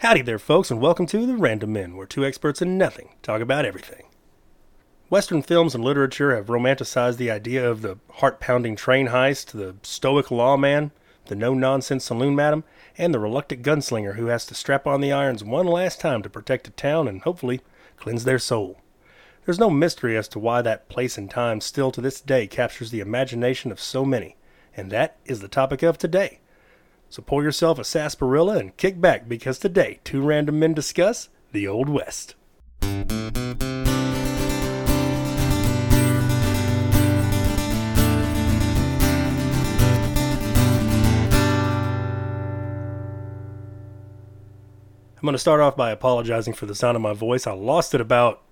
Howdy there, folks, and welcome to The Random Men, where two experts in nothing talk about everything. Western films and literature have romanticized the idea of the heart pounding train heist, the stoic lawman, the no nonsense saloon madam, and the reluctant gunslinger who has to strap on the irons one last time to protect a town and hopefully cleanse their soul. There's no mystery as to why that place and time still to this day captures the imagination of so many, and that is the topic of today. So pour yourself a sarsaparilla and kick back because today two random men discuss the Old West. I'm going to start off by apologizing for the sound of my voice. I lost it about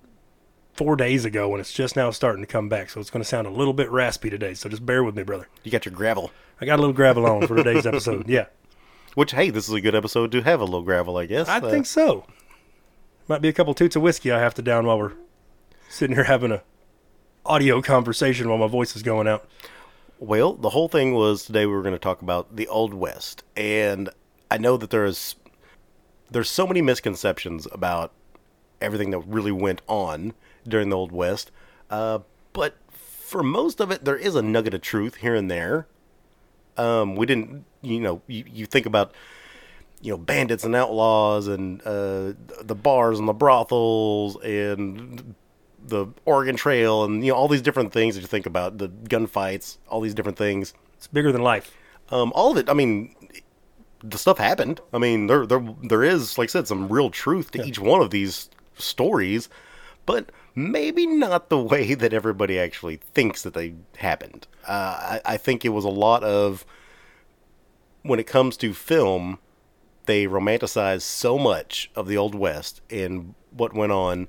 four days ago and it's just now starting to come back. So it's going to sound a little bit raspy today. So just bear with me, brother. You got your gravel. I got a little gravel on for today's episode. Yeah, Which, hey, this is a good episode to have a little gravel, I guess. I Uh, think so. Might be a couple toots of whiskey I have to down while we're sitting here having a audio conversation while my voice is going out. Well, the whole thing was today we were going to talk about the Old West, and I know that there is there's so many misconceptions about everything that really went on during the Old West, uh, but for most of it, there is a nugget of truth here and there. Um, we didn't, you know, you, you think about you know bandits and outlaws and uh, the bars and the brothels and the Oregon Trail and you know all these different things that you think about the gunfights, all these different things. It's bigger than life. Um, all of it. I mean, the stuff happened. I mean, there there there is, like I said, some real truth to each one of these stories, but maybe not the way that everybody actually thinks that they happened. Uh, I, I think it was a lot of when it comes to film, they romanticize so much of the old west and what went on,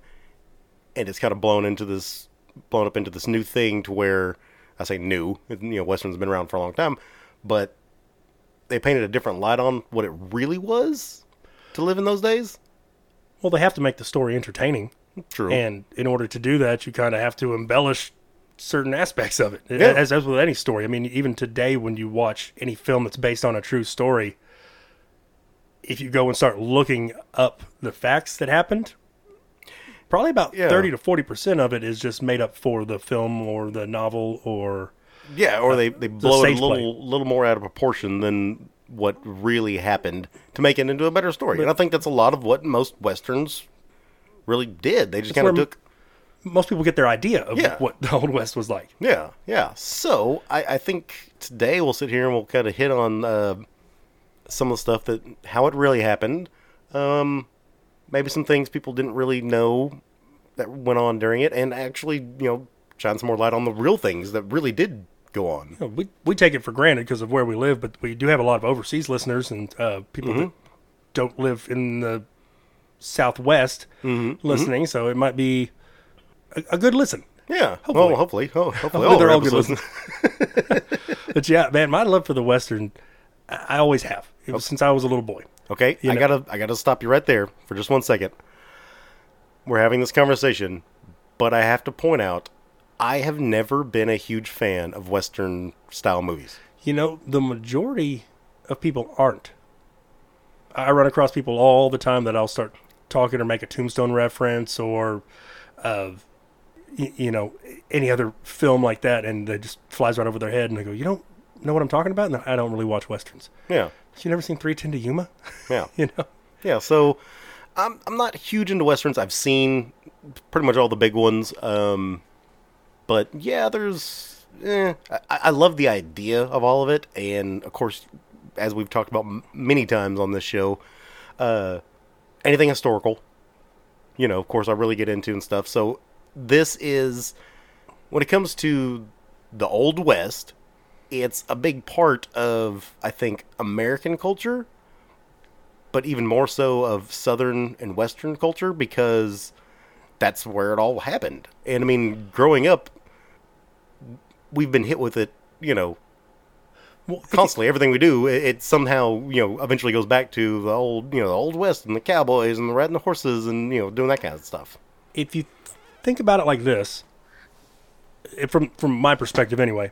and it's kind of blown into this, blown up into this new thing to where I say new, you know, western's been around for a long time, but they painted a different light on what it really was to live in those days. Well, they have to make the story entertaining. True. And in order to do that, you kind of have to embellish certain aspects of it, Yeah. as, as with any story. I mean, even today, when you watch any film that's based on a true story, if you go and start looking up the facts that happened, probably about Yeah. 30 to 40% of it is just made up for the film or the novel or. yeah, or they, they blow it a little little more out of proportion than what really happened to make it into a better story. and I think that's a lot of what most westerns really did. They just kind of took Most people get their idea of Yeah. what the Old West was like. Yeah, yeah. So I, I think today we'll sit here and we'll kind of hit on uh, some of the stuff that how it really happened. Um, maybe some things people didn't really know that went on during it, and actually, you know, shine some more light on the real things that really did go on. You know, we we take it for granted because of where we live, but we do have a lot of overseas listeners and uh, people that don't live in the Southwest mm-hmm, mm-hmm. listening. So it might be a, a good listen. Yeah. Hopefully. Well, hopefully, oh, hopefully, Hopefully all they're all good episodes- But yeah, man, my love for the Western, I, always have It was since I was a little boy. Okay, You I know- gotta I gotta stop you right there for just one second. We're having this conversation, but I have to point out I have never been a huge fan of Western style movies. You know, the majority of people aren't. I run across people all the time that I'll start talking or make a Tombstone reference or, uh, y- you know, any other film like that, and it just flies right over their head, and they go, "You don't know what I'm talking about?" And I don't really watch westerns. Yeah, You never seen Three Ten to Yuma? yeah, you know, yeah. So I'm I'm not huge into westerns. I've seen pretty much all the big ones, um, but yeah, there's. Eh, I, I love the idea of all of it, and of course, as we've talked about m- many times on this show, uh, anything historical. You know, of course, I really get into and stuff. So this is when it comes to the old west. It's a big part of I think American culture, but even more so of Southern and Western culture because that's where it all happened. And I mean, growing up, we've been hit with it, you know, well, constantly. Everything we do, it, it somehow, you know, eventually goes back to the old, you know, the old West and the cowboys and the riding the horses and you know, doing that kind of stuff. if you think about it like this, from from my perspective anyway,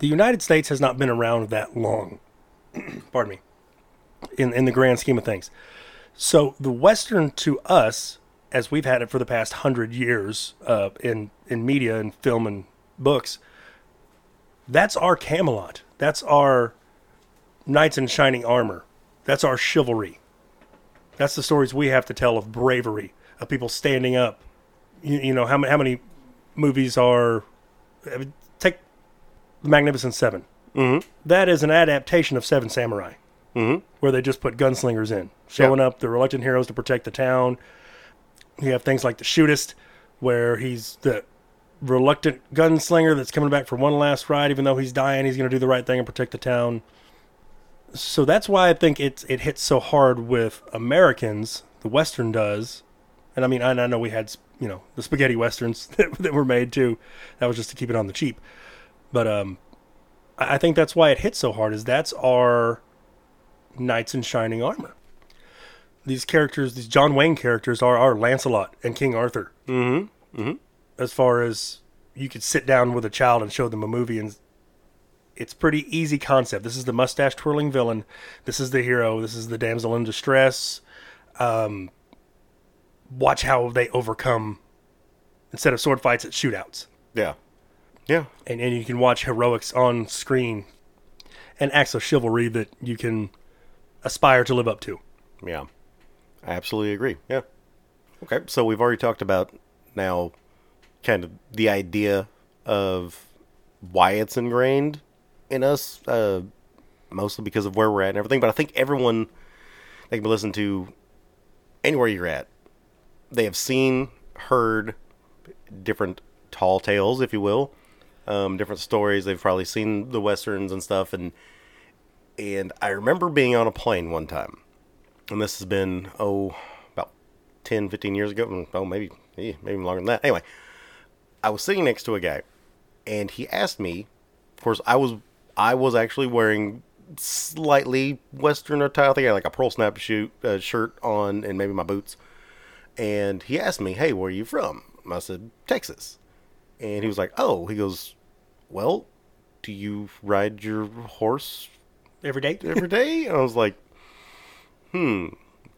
the United States has not been around that long. Pardon me. In in the grand scheme of things, So the Western to us, as we've had it for the past hundred years uh, in in media and film and books, that's our Camelot. That's our knights in shining armor. That's our chivalry. That's the stories we have to tell of bravery, of people standing up. You, you know how many how many movies are? I mean, take the Magnificent 7 Mm-hmm. is an adaptation of Seven Samurai where they just put gunslingers in, showing Yeah. up the reluctant heroes to protect the town. You have things like the shootist, where he's the reluctant gunslinger that's coming back for one last ride, even though he's dying, he's going to do the right thing and protect the town. So that's why I think it it hits so hard with Americans. The Western does, and I mean I, I know we had you know the spaghetti westerns that, that were made too. That was just to keep it on the cheap, but um, I I think that's why it hits so hard. Is that's our knights in shining armor. These characters, these John Wayne characters, are our Lancelot and King Arthur. Mm-hmm. Mm-hmm. As far as you could sit down with a child and show them a movie, and it's pretty easy concept. This is the mustache twirling villain. This is the hero. This is the damsel in distress. Um, watch how they overcome instead of sword fights at shootouts Yeah. Yeah. and, and you can watch heroics on screen and acts of chivalry that you can aspire to live up to. Yeah. I absolutely agree. Yeah. Okay. So we've already talked about now kind of the idea of why it's ingrained in us, uh, mostly because of where we're at and everything. But I think everyone that can be listened to anywhere you're at, they have seen, heard different tall tales, if you will, um, different stories. They've probably seen the westerns and stuff, and and I remember being on a plane one time, and this has been oh about 10, 15 years ago. mm, Oh, maybe maybe longer than that. Anyway, I was sitting next to a guy, and he asked me. Of course, I was I was actually wearing slightly western attire. I think I had like a pearl snap shoot uh, shirt on, and maybe my boots. And he asked me, "Hey, where are you from?" I said, "Texas." And he was like, "Oh," he goes, "Well, do you ride your horse Every day? every day?" And I was like, "Hmm,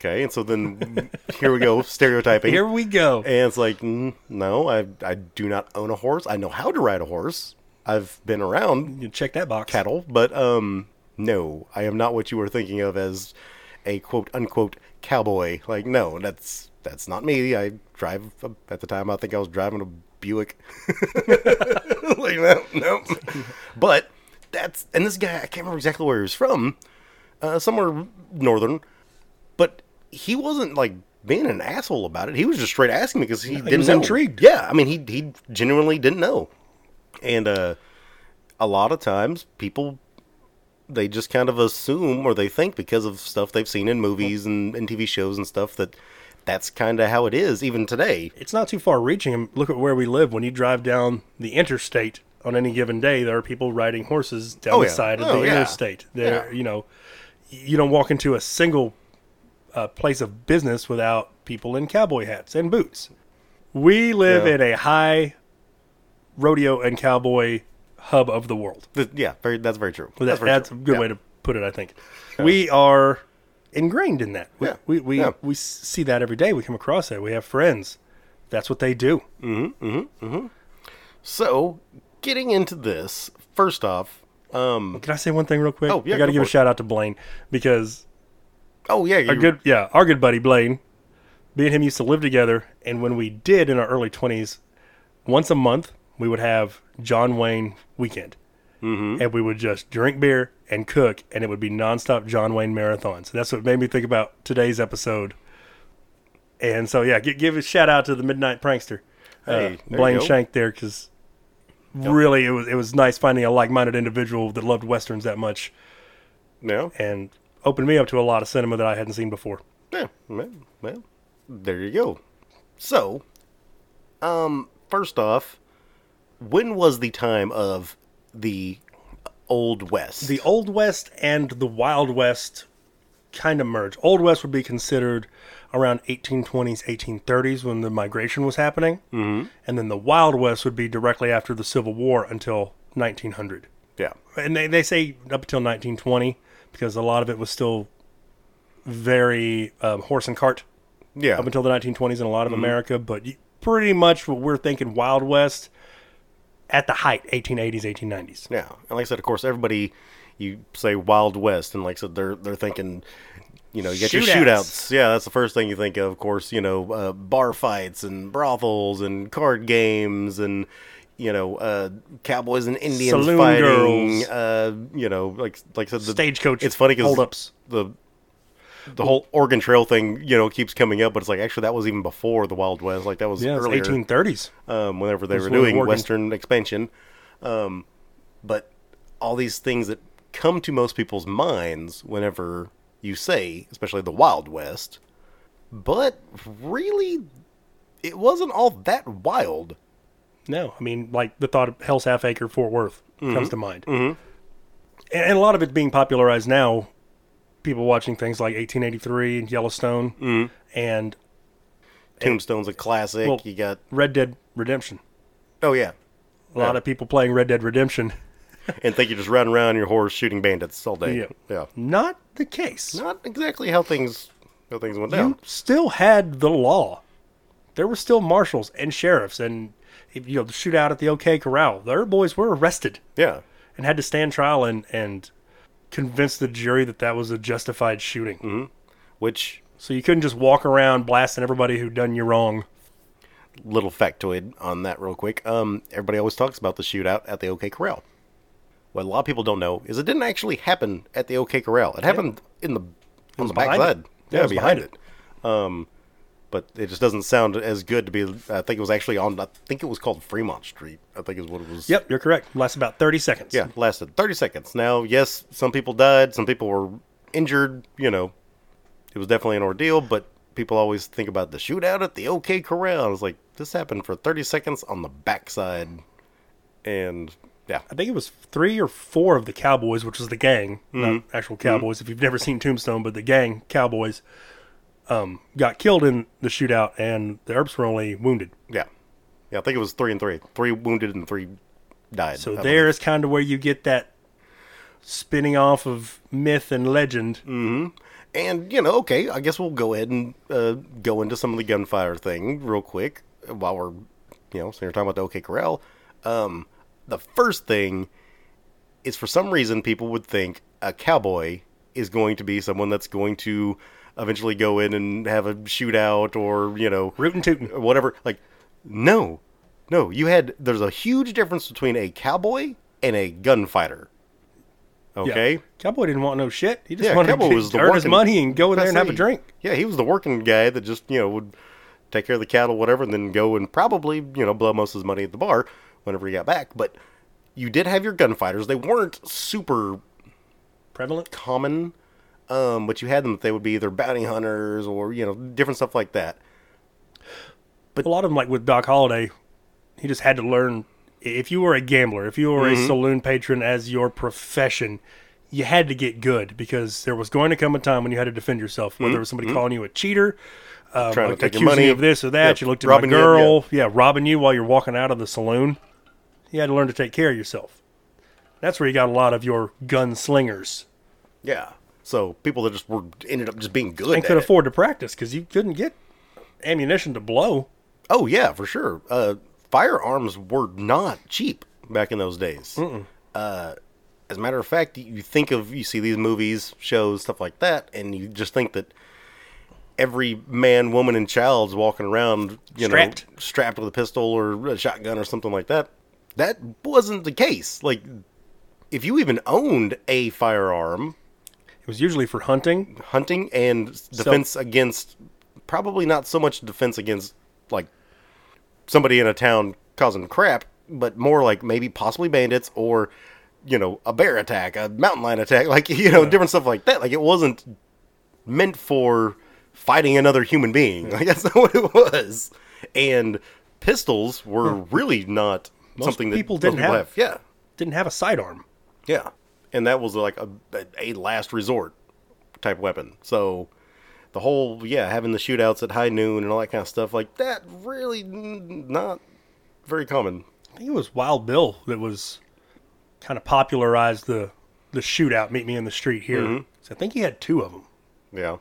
okay." And so then here we go, stereotyping. Here we go. And it's like, mm, no, I I do not own a horse. I know how to ride a horse. I've been around You check that box. cattle, but um, no, I am not what you were thinking of as a quote unquote cowboy. Like, no, that's that's not me. I drive at the time. I think I was driving a Buick. like, no, no. But that's and this guy, I can't remember exactly where he was from, uh, somewhere northern, but he wasn't like being an asshole about it. He was just straight asking me because he didn't was know. intrigued. Yeah, I mean, he he genuinely didn't know, and uh, a lot of times people they just kind of assume or they think because of stuff they've seen in movies and, and TV shows and stuff that that's kind of how it is even today. It's not too far reaching. Look at where we live. When you drive down the interstate on any given day, there are people riding horses down Oh, the side of Oh, the yeah. interstate. There, Yeah. you know, you don't walk into a single uh, place of business without people in cowboy hats and boots. We live Yeah. in a high rodeo and cowboy hub of the world. Yeah, very, that's very true. Well, that's very that's true. a good Yeah. way to put it, I think. We are ingrained in that. We, Yeah. we, we, Yeah. we see that every day. We come across that. We have friends. That's what they do. So, getting into this, first off, um, Can I say one thing real quick? Oh, yeah, I got to go give a shout out to Blaine because oh yeah, our good, yeah, our good buddy Blaine, me and him used to live together. And when we did in our early 20s, once a month, we would have John Wayne weekend. Mm-hmm. And we would just drink beer and cook, and it would be nonstop John Wayne marathons. And that's what made me think about today's episode. And so, yeah, give, give a shout out to the Midnight Prankster, Hey, uh, Blaine. Shank there, because really it was it was nice finding a like minded individual that loved westerns that much, no, and opened me up to a lot of cinema that I hadn't seen before. yeah, well, well, there you go. So, um, first off, when was the time of the Old West? The Old West and the Wild West kind of merge. Old West would be considered around 1820s, 1830s when the migration was happening, mm-hmm. and then the Wild West would be directly after the Civil War until 1900. yeah, And they, they say up until 1920 because a lot of it was still very um, horse and cart Yeah. up until the 1920s in a lot of America, but you- pretty much what we're thinking Wild West at the height, 1880s, 1890s. Yeah, and like I said, of course, everybody you say Wild West, and like I said, they're they're thinking, you know, you get your Shootouts. shootouts. Yeah, that's the first thing you think of. Of course, you know, uh, bar fights and brothels and card games and you know, uh, cowboys and Indians Saloon fighting. girls. Uh, you know, like like I said, the, Stagecoach It's funny because holdups. the the whole Oregon Trail thing, you know, keeps coming up, but it's like actually that was even before the Wild West. Like that was Yeah, earlier 1830s. um, whenever they were doing Oregon- Western expansion. Um, but all these things that come to most people's minds whenever you say, especially the Wild West, but really, it wasn't all that wild. No, I mean, like the thought of Hell's Half Acre, Fort Worth Mm-hmm. comes to mind. Mm-hmm. And, and a lot of it's being popularized now. People watching things like 1883 and Yellowstone Mm-hmm. and Tombstone's a classic. Well- you got Red Dead Redemption. oh yeah, A lot Yeah. of people playing Red Dead Redemption. and think you're just riding around on your horse shooting bandits all day. Yeah. yeah. Not the case. Not exactly how things how things went down. You still had the law. There were still marshals and sheriffs, and you know the shootout at the OK Corral. Their boys were arrested Yeah, and had to stand trial and and convince the jury that that was a justified shooting. Mm-hmm. which So you couldn't just walk around blasting everybody who done you wrong. little factoid on that real quick. Um, everybody always talks about the shootout at the OK Corral. What a lot of people don't know is it didn't actually happen at the OK Corral. It happened in the on the behind backside. it. Yeah, Yeah, it behind, behind it. Um, but it just doesn't sound as good to be. I think it was actually on. I think it was called Fremont Street. I think is what it was. Yep, you're correct. Lasts about thirty seconds. Yeah, lasted 30 seconds. Now, yes, some people died, some people were injured, you know. It was definitely an ordeal, but people always think about the shootout at the OK Corral. I was like, this happened for 30 seconds on the backside. And yeah, I think it was three or four of the Cowboys, which was the gang, Mm-hmm. actual Cowboys. If you've never seen Tombstone, but the gang Cowboys um, got killed in the shootout, and the Earps were only wounded. yeah. Yeah, I think it was three and three. Three wounded and three died. So I there is kind of where you get that spinning off of myth and legend. Mm-hmm. And, you know, okay, I guess we'll go ahead and uh, go into some of the gunfire thing real quick while we're, you know, so you're talking about the OK Corral. Um, the first thing is for some reason people would think a cowboy is going to be someone that's going to eventually go in and have a shootout or, you know, Rootin' tootin'. or whatever. Like, no, no, you had, there's a huge difference between a cowboy and a gunfighter. Okay? Yeah. Cowboy didn't want no shit. He just Yeah, wanted Cowboy to was the earn his money and go in there and have a drink. Yeah, he was the working guy that just you know would take care of the cattle, whatever, and then go and probably you know blow most of his money at the bar whenever he got back. But you did have your gunfighters; they weren't super Prevalent. common, um, but you had them. They would be either bounty hunters or you know different stuff like that. But a lot of them, like with Doc Holliday, he just had to learn. If you were a gambler, if you were Mm-hmm. a saloon patron as your profession, you had to get good because there was going to come a time when you had to defend yourself. Whether it was somebody calling you a cheater, um, Mm-hmm. Trying to take your accusing money. you of this or that, Yeah, you looked at my robbing you, girl, yeah. robbing you while you're walking out of the saloon. You had to learn to take care of yourself. That's where you got a lot of your gunslingers Yeah. So people that just were ended up just being good and could it. afford to practice because you couldn't get ammunition to blow. Oh yeah, for sure. Uh, firearms were not cheap back in those days. Uh, as a matter of fact, you think of you see these movies, shows, stuff like that, and you just think that every man, woman, and child's walking around, you Strapped. know, strapped with a pistol or a shotgun or something like that. That wasn't the case. Like, if you even owned a firearm, It was usually for hunting. hunting and defense against probably not so much defense against like somebody in a town causing crap, but more like maybe possibly bandits or you know a bear attack, a mountain lion attack, like you know different stuff like that. Like it wasn't meant for fighting another human being. Like that's not what it was. And pistols were really not something that people most didn't have. Yeah, Didn't have a sidearm. yeah, and that was like a, a last resort type weapon. So the whole yeah, having the shootouts at high noon and all that kind of stuff like that really not very common. I think it was Wild Bill that was kind of popularized the the shootout. Meet me in the street here. Mm-hmm. So I think he had two of them. Yeah,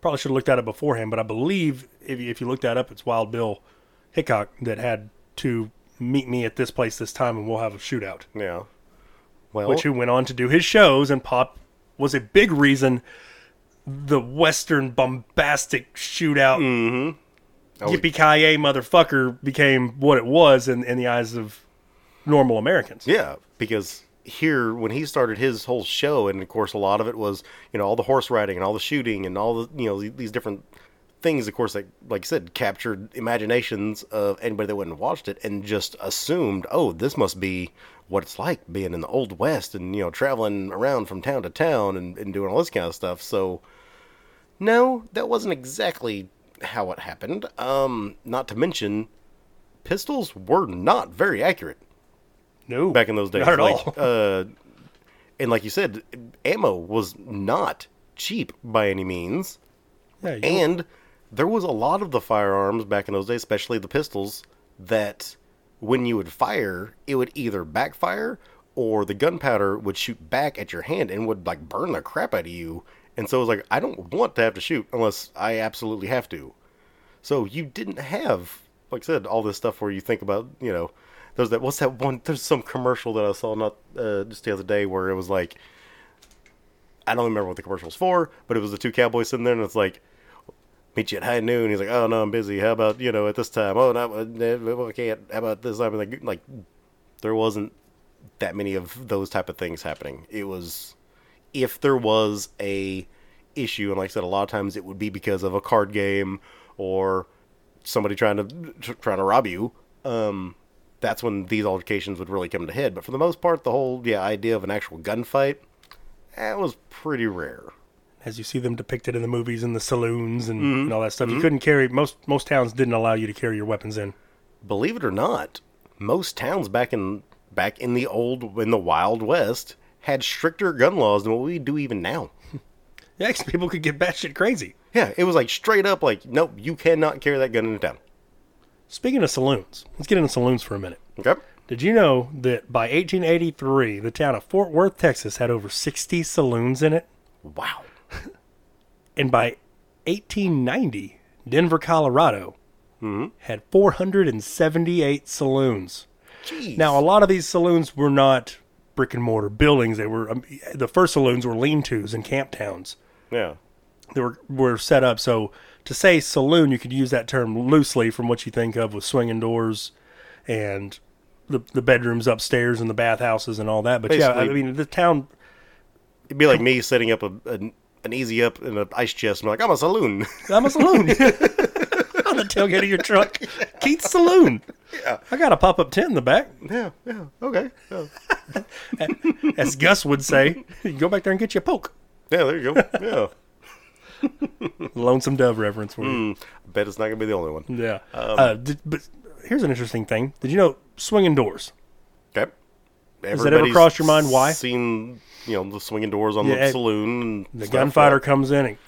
probably should have looked at it beforehand, but I believe if you, if you look that up, it's Wild Bill Hickok that had to meet me at this place this time, and we'll have a shootout. Yeah. Well, Which who went on to do his shows, and Pop was a big reason the Western bombastic shootout mm-hmm. Oh, yippee ki motherfucker became what it was in, in the eyes of normal Americans. Yeah, because here when he started his whole show, and of course a lot of it was you know all the horse riding and all the shooting and all the you know these different things. Of course, that like I said, captured imaginations of anybody that went and watched it, and just assumed, oh, this must be what it's like being in the old west and you know traveling around from town to town and, and doing all this kind of stuff. So. No, that wasn't exactly how it happened. Um, not to mention, pistols were not very accurate No, back in those days. Not at like, all. Uh, and like you said, ammo was not cheap by any means. Yeah, And there was a lot of the firearms back in those days, especially the pistols, that when you would fire, it would either backfire or the gunpowder would shoot back at your hand and would like burn the crap out of you. And so it was like, I don't want to have to shoot unless I absolutely have to. So you didn't have, like I said, all this stuff where you think about, you know, there's that, what's that one, there's some commercial that I saw not uh, just the other day where it was like, I don't remember what the commercial was for, but it was the two cowboys sitting there and it's like, meet you at high noon. He's like, oh no, I'm busy. How about, you know, at this time? Oh, no, uh, I can't. How about this time? Like, like, there wasn't that many of those type of things happening. It was, if there was a issue, and like I said, a lot of times it would be because of a card game or somebody trying to trying to rob you. Um, that's when these altercations would really come to head. But for the most part, the whole yeah idea of an actual gunfight that was pretty rare. As you see them depicted in the movies and the saloons and, Mm-hmm. and all that stuff, you couldn't carry most most towns didn't allow you to carry your weapons in. Believe it or not, most towns back in back in the old in the Wild West had stricter gun laws than what we do even now. Yeah, 'cause people could get batshit crazy. Yeah, it was like straight up like, nope, you cannot carry that gun into town. Speaking of saloons, let's get into saloons for a minute. Okay. Did you know that by 1883, the town of Fort Worth, Texas, had over 60 saloons in it, Wow. and by 1890, Denver, Colorado, Mm-hmm. had 478 saloons. Jeez. Now, a lot of these saloons were not brick and mortar buildings. They were um, the first saloons were lean-tos and camp towns. yeah. They were were set up so to say saloon, you could use that term loosely from what you think of with swinging doors and the the bedrooms upstairs and the bathhouses and all that. But yeah, I mean the town. It'd be like me setting up a, an an easy up in an ice chest and be like, I'm a saloon. I'm a saloon. On the tailgate of your truck, Keith's Saloon. Yeah. I got a pop up tent in the back, yeah, yeah, okay. Yeah. as Gus would say. You go back there and get you a poke. yeah, there you go. Yeah. Lonesome Dove reference for you. I bet it's not gonna be the only one. Yeah. Um, uh, did, but here's an interesting thing. Did you know swinging doors? Okay. that ever Everybody's crossed your mind why? Seen you know the swinging doors on Yeah, the saloon. And The gunfighter yeah. comes in and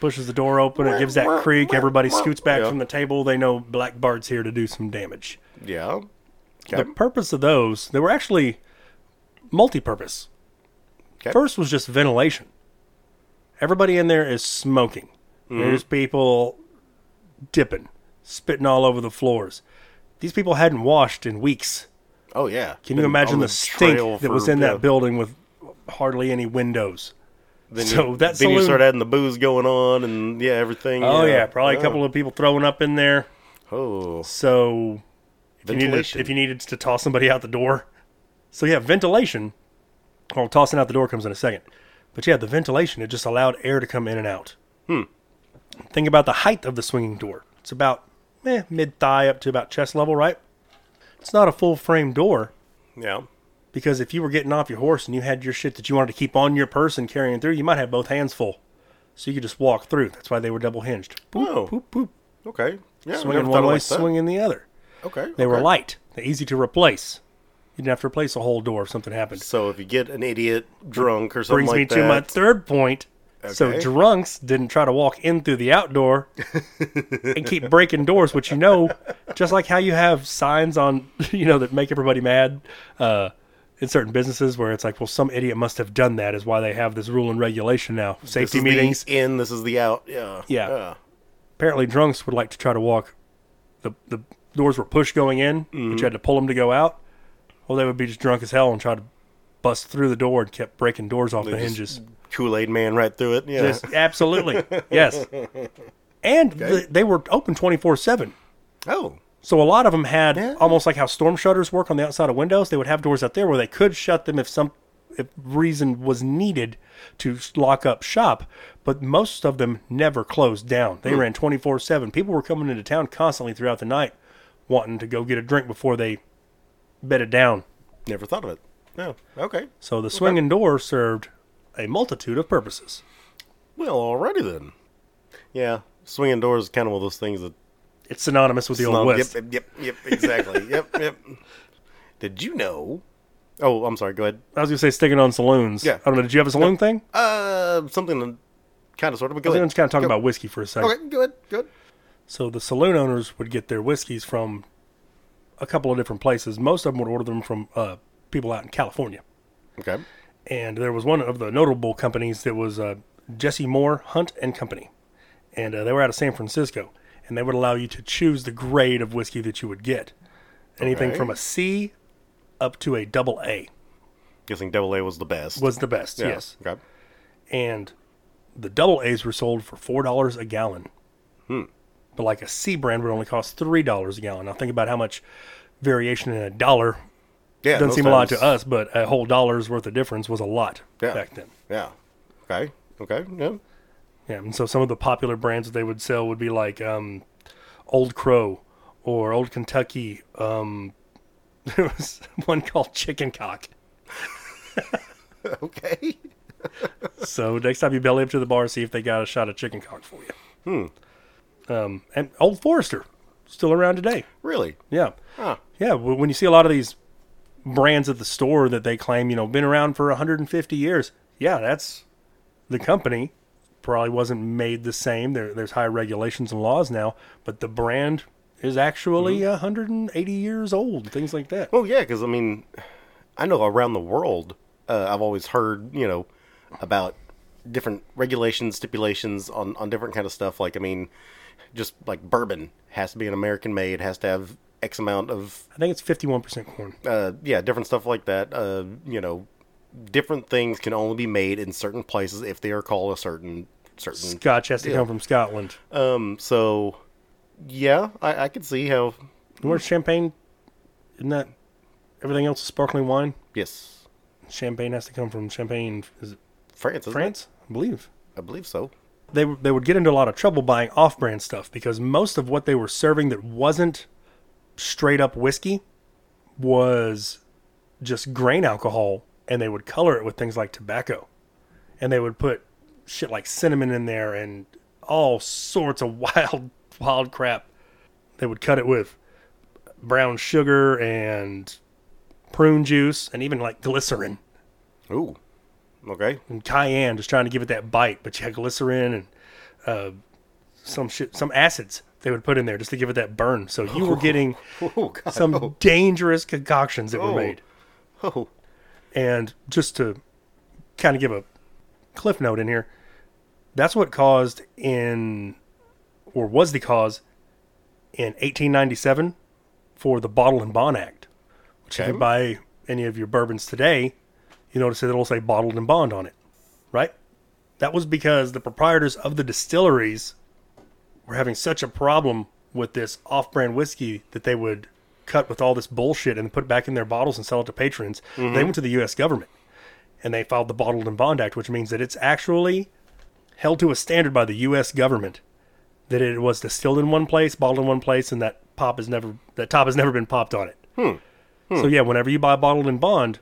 pushes the door open. It gives that creak. Everybody scoots back Yeah. from the table. They know Black Bart's here to do some damage. Yeah. The purpose of those, they were actually multi-purpose. Okay. First was just ventilation. Everybody in there is smoking. Mm-hmm. There's people dipping, spitting all over the floors. These people hadn't washed in weeks. Oh yeah. Can you imagine the stink that was in yeah. that building with hardly any windows? Then So you, that then you saloon- start adding the booze going on and yeah everything. Oh yeah, probably yeah. a couple of people throwing up in there. Oh, So if you, needed, if you needed to toss somebody out the door, so yeah, ventilation. Well, tossing out the door comes in a second, but yeah, the ventilation it just allowed air to come in and out. Hmm. Think about the height of the swinging door. It's about eh, mid thigh up to about chest level, right? It's not a full frame door yeah. Because if you were getting off your horse and you had your shit that you wanted to keep on your person carrying through, you might have both hands full, so you could just walk through. That's why they were double hinged. Boop, Oh. poop, poop. Okay. Yeah. Swinging one way, like swinging the other. Okay. They were light, they're easy to replace. You didn't have to replace a whole door if something happened. So if you get an idiot drunk or something Brings like me that, to my third point. So drunks didn't try to walk in through the outdoor and keep breaking doors, which you know, just like how you have signs on, you know, that make everybody mad uh, in certain businesses where it's like, well, some idiot must have done that. Is why they have this rule and regulation now. Safety meetings. the in, this is the out. Yeah. Yeah. Apparently, drunks would like to try to walk. The the doors were pushed going in, but you mm-hmm. had to pull them to go out. Well, they would be just drunk as hell and try to bust through the door and kept breaking doors off the just- hinges. Kool Aid Man right through it. Yeah. Just absolutely, yes. And th- they were open twenty four seven. oh. So a lot of them had Yeah. almost like how storm shutters work on the outside of windows. They would have doors out there where they could shut them if some if reason was needed to lock up shop. But most of them never closed down. They hmm. ran twenty four seven. People were coming into town constantly throughout the night, wanting to go get a drink before they bedded down. Never thought of it. No. Okay. So the swinging door served a multitude of purposes. Well, alrighty then. Yeah. Swinging doors is kind of one of those things that. It's synonymous with the old west. Yep, yep, yep, exactly. yep, yep. Did you know? Oh, I'm sorry. Go ahead. I was gonna say sticking on saloons. Yeah. I don't know. Did you have a saloon thing? Uh, something kind of sort of. But I go was ahead. just kind of talking Go- about whiskey for a second. Okay, go ahead. Go ahead. So the saloon owners would get their whiskeys from a couple of different places. Most of them would order them from uh, people out in California. Okay. And there was one of the notable companies that was uh, Jesse Moore Hunt and Company, and uh, they were out of San Francisco. And they would allow you to choose the grade of whiskey that you would get, anything Okay. from a C up to a double A Guessing double A was the best. was the best. Yeah. Yes, Okay. and the double A's were sold for four dollars a gallon. Hmm. But like a C brand would only cost three dollars a gallon. Now think about how much variation in a dollar Yeah. doesn't seem a lot to us, but a whole dollar's worth of difference was a lot Yeah. back then. Yeah. Okay. Okay. Yeah. Yeah, and so some of the popular brands that they would sell would be like um, Old Crow or Old Kentucky. Um, there was one called Chicken Cock. Okay. So next time you belly up to the bar, see if they got a shot of chicken cock for you. Hmm. Um, and Old Forester, still around today. Really? Yeah, Huh. yeah. When you see a lot of these brands at the store that they claim, you know, been around for 150 years, yeah, that's the company. Probably wasn't made the same. There, there's high regulations and laws now, but the brand is actually 180 years old. Things like that. Well, yeah, because I mean, I know around the world, uh, I've always heard, you know, about different regulations, stipulations on on different kind of stuff. Like, I mean, just like bourbon has to be an American made, has to have X amount of, I think it's 51% corn. uh, yeah, different stuff like that. Uh, you know, different things can only be made in certain places if they are called a certain certain. Scotch has to Yeah. come from Scotland. Um, so yeah, I, I could see how. Where's champagne? Isn't that everything else is sparkling wine? Yes, Champagne has to come from Champagne. Is it France, isn't it? France? I believe. I believe so. They they would get into a lot of trouble buying off-brand stuff because most of what they were serving that wasn't straight up whiskey was just grain alcohol, and they would color it with things like tobacco, and they would put shit like cinnamon in there and all sorts of wild wild crap. They would cut it with brown sugar and prune juice and even like glycerin Ooh, okay. and cayenne, just trying to give it that bite. But you had glycerin and uh, some shit, some acids they would put in there just to give it that burn. So you were getting Oh God. some dangerous concoctions that Oh. were made. Oh, And just to kind of give a cliff note in here, that's what caused in, or was the cause in 1897 for the Bottle and Bond Act, which if Okay. you buy any of your bourbons today, you notice that it'll say bottled and bond on it, right? That was because the proprietors of the distilleries were having such a problem with this off-brand whiskey that they would cut with all this bullshit and put it back in their bottles and sell it to patrons. They mm-hmm. went to the U.S. government and they filed the Bottled and Bond Act, which means that it's actually held to a standard by the U.S. government that it was distilled in one place, bottled in one place, and that pop has never that top has never been popped on it. So yeah, whenever you buy bottled and bond,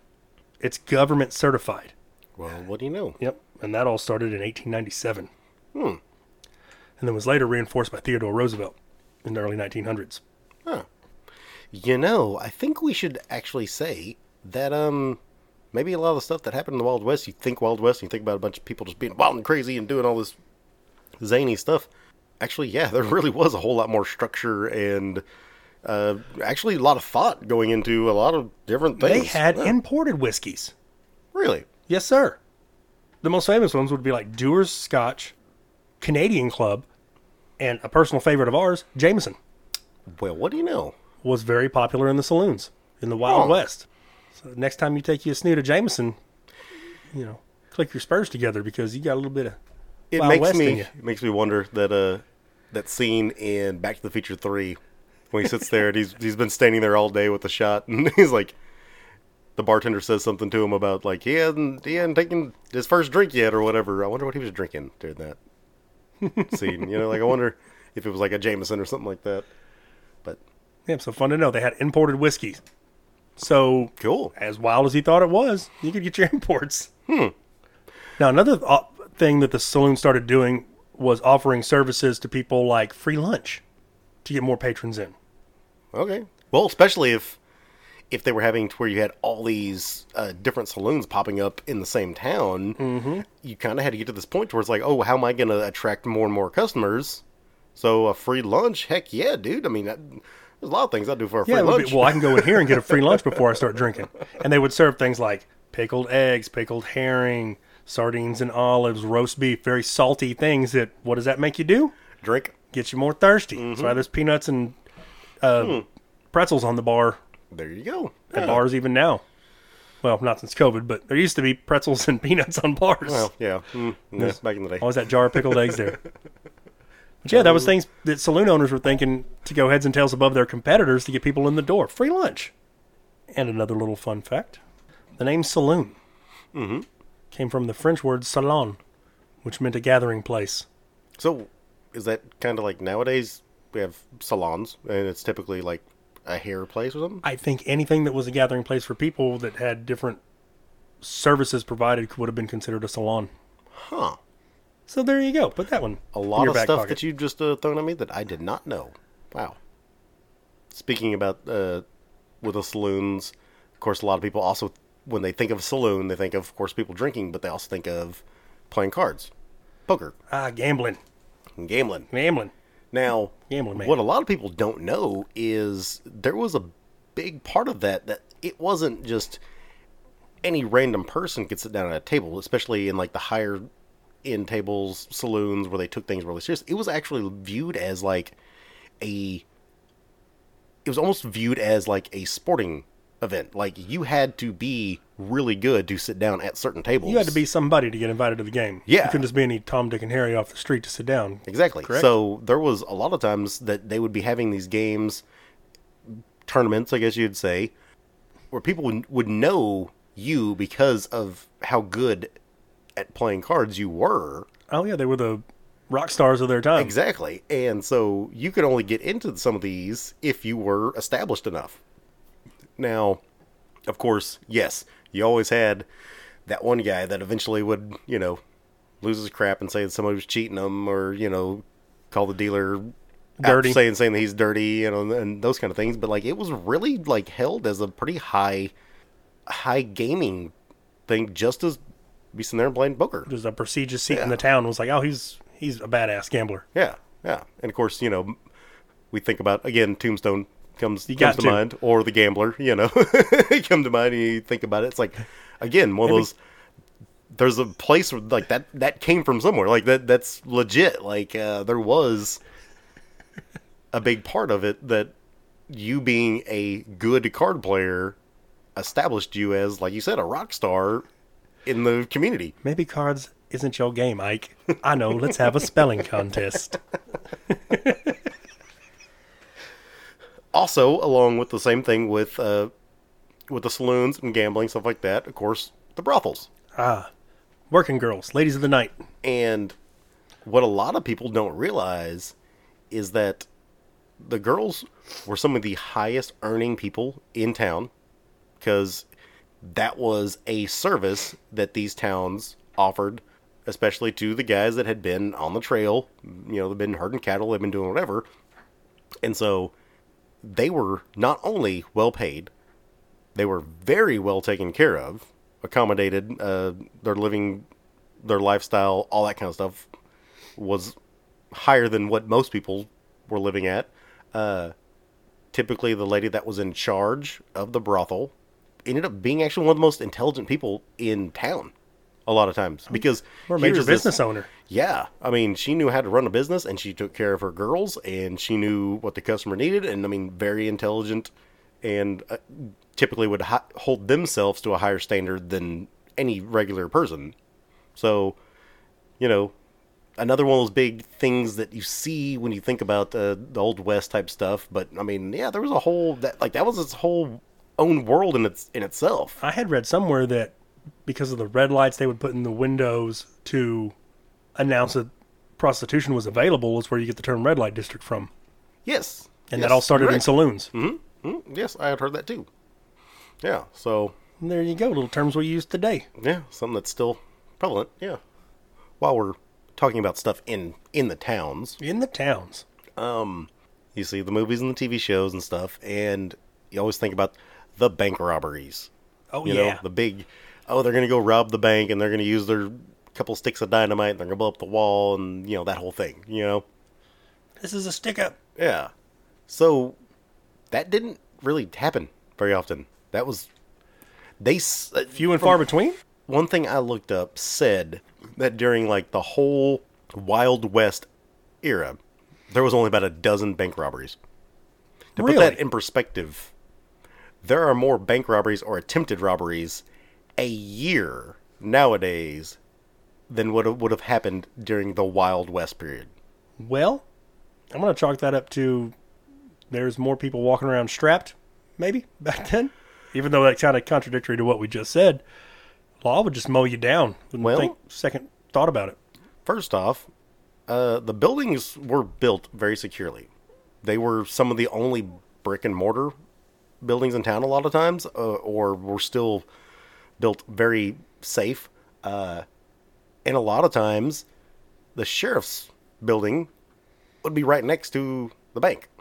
it's government certified. well, what do you know? Yep, and that all started in 1897, Hmm. and then was later reinforced by Theodore Roosevelt in the early 1900s. You know, I think we should actually say that um maybe a lot of the stuff that happened in the Wild West, you think Wild West, and you think about a bunch of people just being wild and crazy and doing all this zany stuff. Actually, yeah, there really was a whole lot more structure and Uh, actually, a lot of thought going into a lot of different things. They had Yeah. imported whiskeys. really. Yes, sir. The most famous ones would be like Dewar's Scotch, Canadian Club, and a personal favorite of ours, Jameson, Well, what do you know? was very popular in the saloons in the Wild. West. So next time you take you a snoot of Jameson, you know, click your spurs together because you got a little bit of It Wild makes West me it makes me wonder that uh that scene in Back to the Future Three when he sits there and he's he's been standing there all day with the shot and he's like the bartender says something to him about like he hadn't he hadn't taken his first drink yet or whatever. I wonder what he was drinking during that scene. You know, like I wonder if it was like a Jameson or something like that. But yeah. So fun to know they had imported whiskeys. So cool. as wild as he thought it was, you could get your imports. Hmm. Now, another uh, thing that the saloon started doing was offering services to people like free lunch to get more patrons in. Okay. Well, especially if if they were having to where you had all these uh, different saloons popping up in the same town, Mm-hmm. you kind of had to get to this point where it's like, oh, how am I going to attract more and more customers? So a free lunch, heck yeah, dude. I mean, that, there's a lot of things I do for a free Yeah, would be- well, I can go in here and get a free lunch before I start drinking. And they would serve things like pickled eggs, pickled herring, sardines and olives, roast beef, very salty things that, what does that make you do? Drink. Get you more thirsty. Mm-hmm. Why there's peanuts and uh, Hmm. pretzels on the bar There you go. at Yeah. bars even now. Well, not since COVID, but there used to be pretzels and peanuts on bars. Well, yeah. Mm, yeah, Back in the day. Always that jar of pickled eggs there. But yeah, that was things that saloon owners were thinking to go heads and tails above their competitors to get people in the door. Free lunch. And another little fun fact the name saloon mm-hmm. came from the French word salon, which meant a gathering place. So, is that kind of like nowadays we have salons and it's typically like a hair place or something? I think anything that was a gathering place for people that had different services provided would have been considered a salon. Huh. So there you go. Put that one. a lot of stuff pocket. that you've just uh, thrown at me that I did not know. Wow. Speaking about uh, with the saloons, of course, a lot of people also, when they think of a saloon, they think of, of course, people drinking, but they also think of playing cards, poker, Ah, gambling. gambling. Gambling. Now, Gambling man. what a lot of people don't know is there was a big part of that that it wasn't just any random person could sit down at a table, especially in like the higher end tables, saloons where they took things really serious. It was actually viewed as like a it was almost viewed as like a sporting event. Like you had to be really good to sit down at certain tables. You had to be somebody to get invited to the game. Yeah. You couldn't just be any Tom, Dick, and Harry off the street to sit down. Exactly. Correct? So there was a lot of times that they would be having these games, tournaments, I guess you'd say, where people would, would know you because of how good at playing cards you were. Oh, yeah, they were the rock stars of their time. Exactly. And so you could only get into some of these if you were established enough. Now, of course, yes, you always had that one guy that eventually would, you know, lose his crap and say that somebody was cheating him or, you know, call the dealer Dirty. saying saying that he's dirty, you know, and those kind of things. But like it was really like held as a pretty high high gaming thing just as be sitting there and playing poker. Just a prestigious seat Yeah. in the town was like, oh, he's he's a badass gambler. Yeah, yeah, and of course, you know, we think about again, Tombstone comes You comes to, to. mind, or the Gambler. You know, come to mind, and you think about it. It's like again, one of those. There's a place where, like that that came from somewhere. Like that that's legit. Like uh, there was a big part of it that you being a good card player established you as, like you said, a rock star in the community. Maybe cards isn't your game, Ike. I know. Let's have a spelling contest. also along with the same thing with uh with the saloons and gambling stuff like that of course the brothels Ah, working girls, ladies of the night. and what a lot of people don't realize is that the girls were some of the highest earning people in town because that was a service that these towns offered especially to the guys that had been on the trail you know they've been herding cattle they've been doing whatever and so they were not only well paid, they were very well taken care of, accommodated. Uh, their living, their lifestyle, all that kind of stuff was higher than what most people were living at. Uh, typically the lady that was in charge of the brothel ended up being actually one of the most intelligent people in town a lot of times because Or a major here's this- business owner. yeah, I mean, she knew how to run a business, and she took care of her girls, and she knew what the customer needed, and I mean, very intelligent, and uh, typically would hi- hold themselves to a higher standard than any regular person. So, you know, another one of those big things that you see when you think about uh, the old west type stuff. But I mean, yeah, there was a whole that like that was its whole own world in its in itself. I had read somewhere that because of the red lights they would put in the windows to announce that prostitution was available is where you get the term red light district from. Yes, And Yes, that all started in saloons. Mm, yes, I had heard that too. Yeah, so And there you go, little terms we use today. yeah, something that's still prevalent. Yeah. While we're talking about stuff in in the towns, In the towns. Um, you see the movies and the TV shows and stuff, and you always think about the bank robberies. Oh You yeah. know, the big oh, they're gonna go rob the bank and they're gonna use their couple sticks of dynamite and they're gonna blow up the wall and you know that whole thing. You know, this is a stick up. yeah. So that didn't really happen very often. That was they uh, Few and far between? one thing I looked up said that during like the whole Wild West era, there was only about a dozen bank robberies. To put that in perspective, there are more bank robberies or attempted robberies a year nowadays than what would have happened during the Wild West period. Well, I'm gonna chalk that up to there's more people walking around strapped, maybe, back then. Even though that's kind of contradictory to what we just said. Law would just mow you down. Wouldn't Well- think second thought about it. First off, uh, the buildings were built very securely. They were some of the only brick and mortar buildings in town a lot of times, uh, or were still built very safe. Uh, and a lot of times, the sheriff's building would be right next to the bank.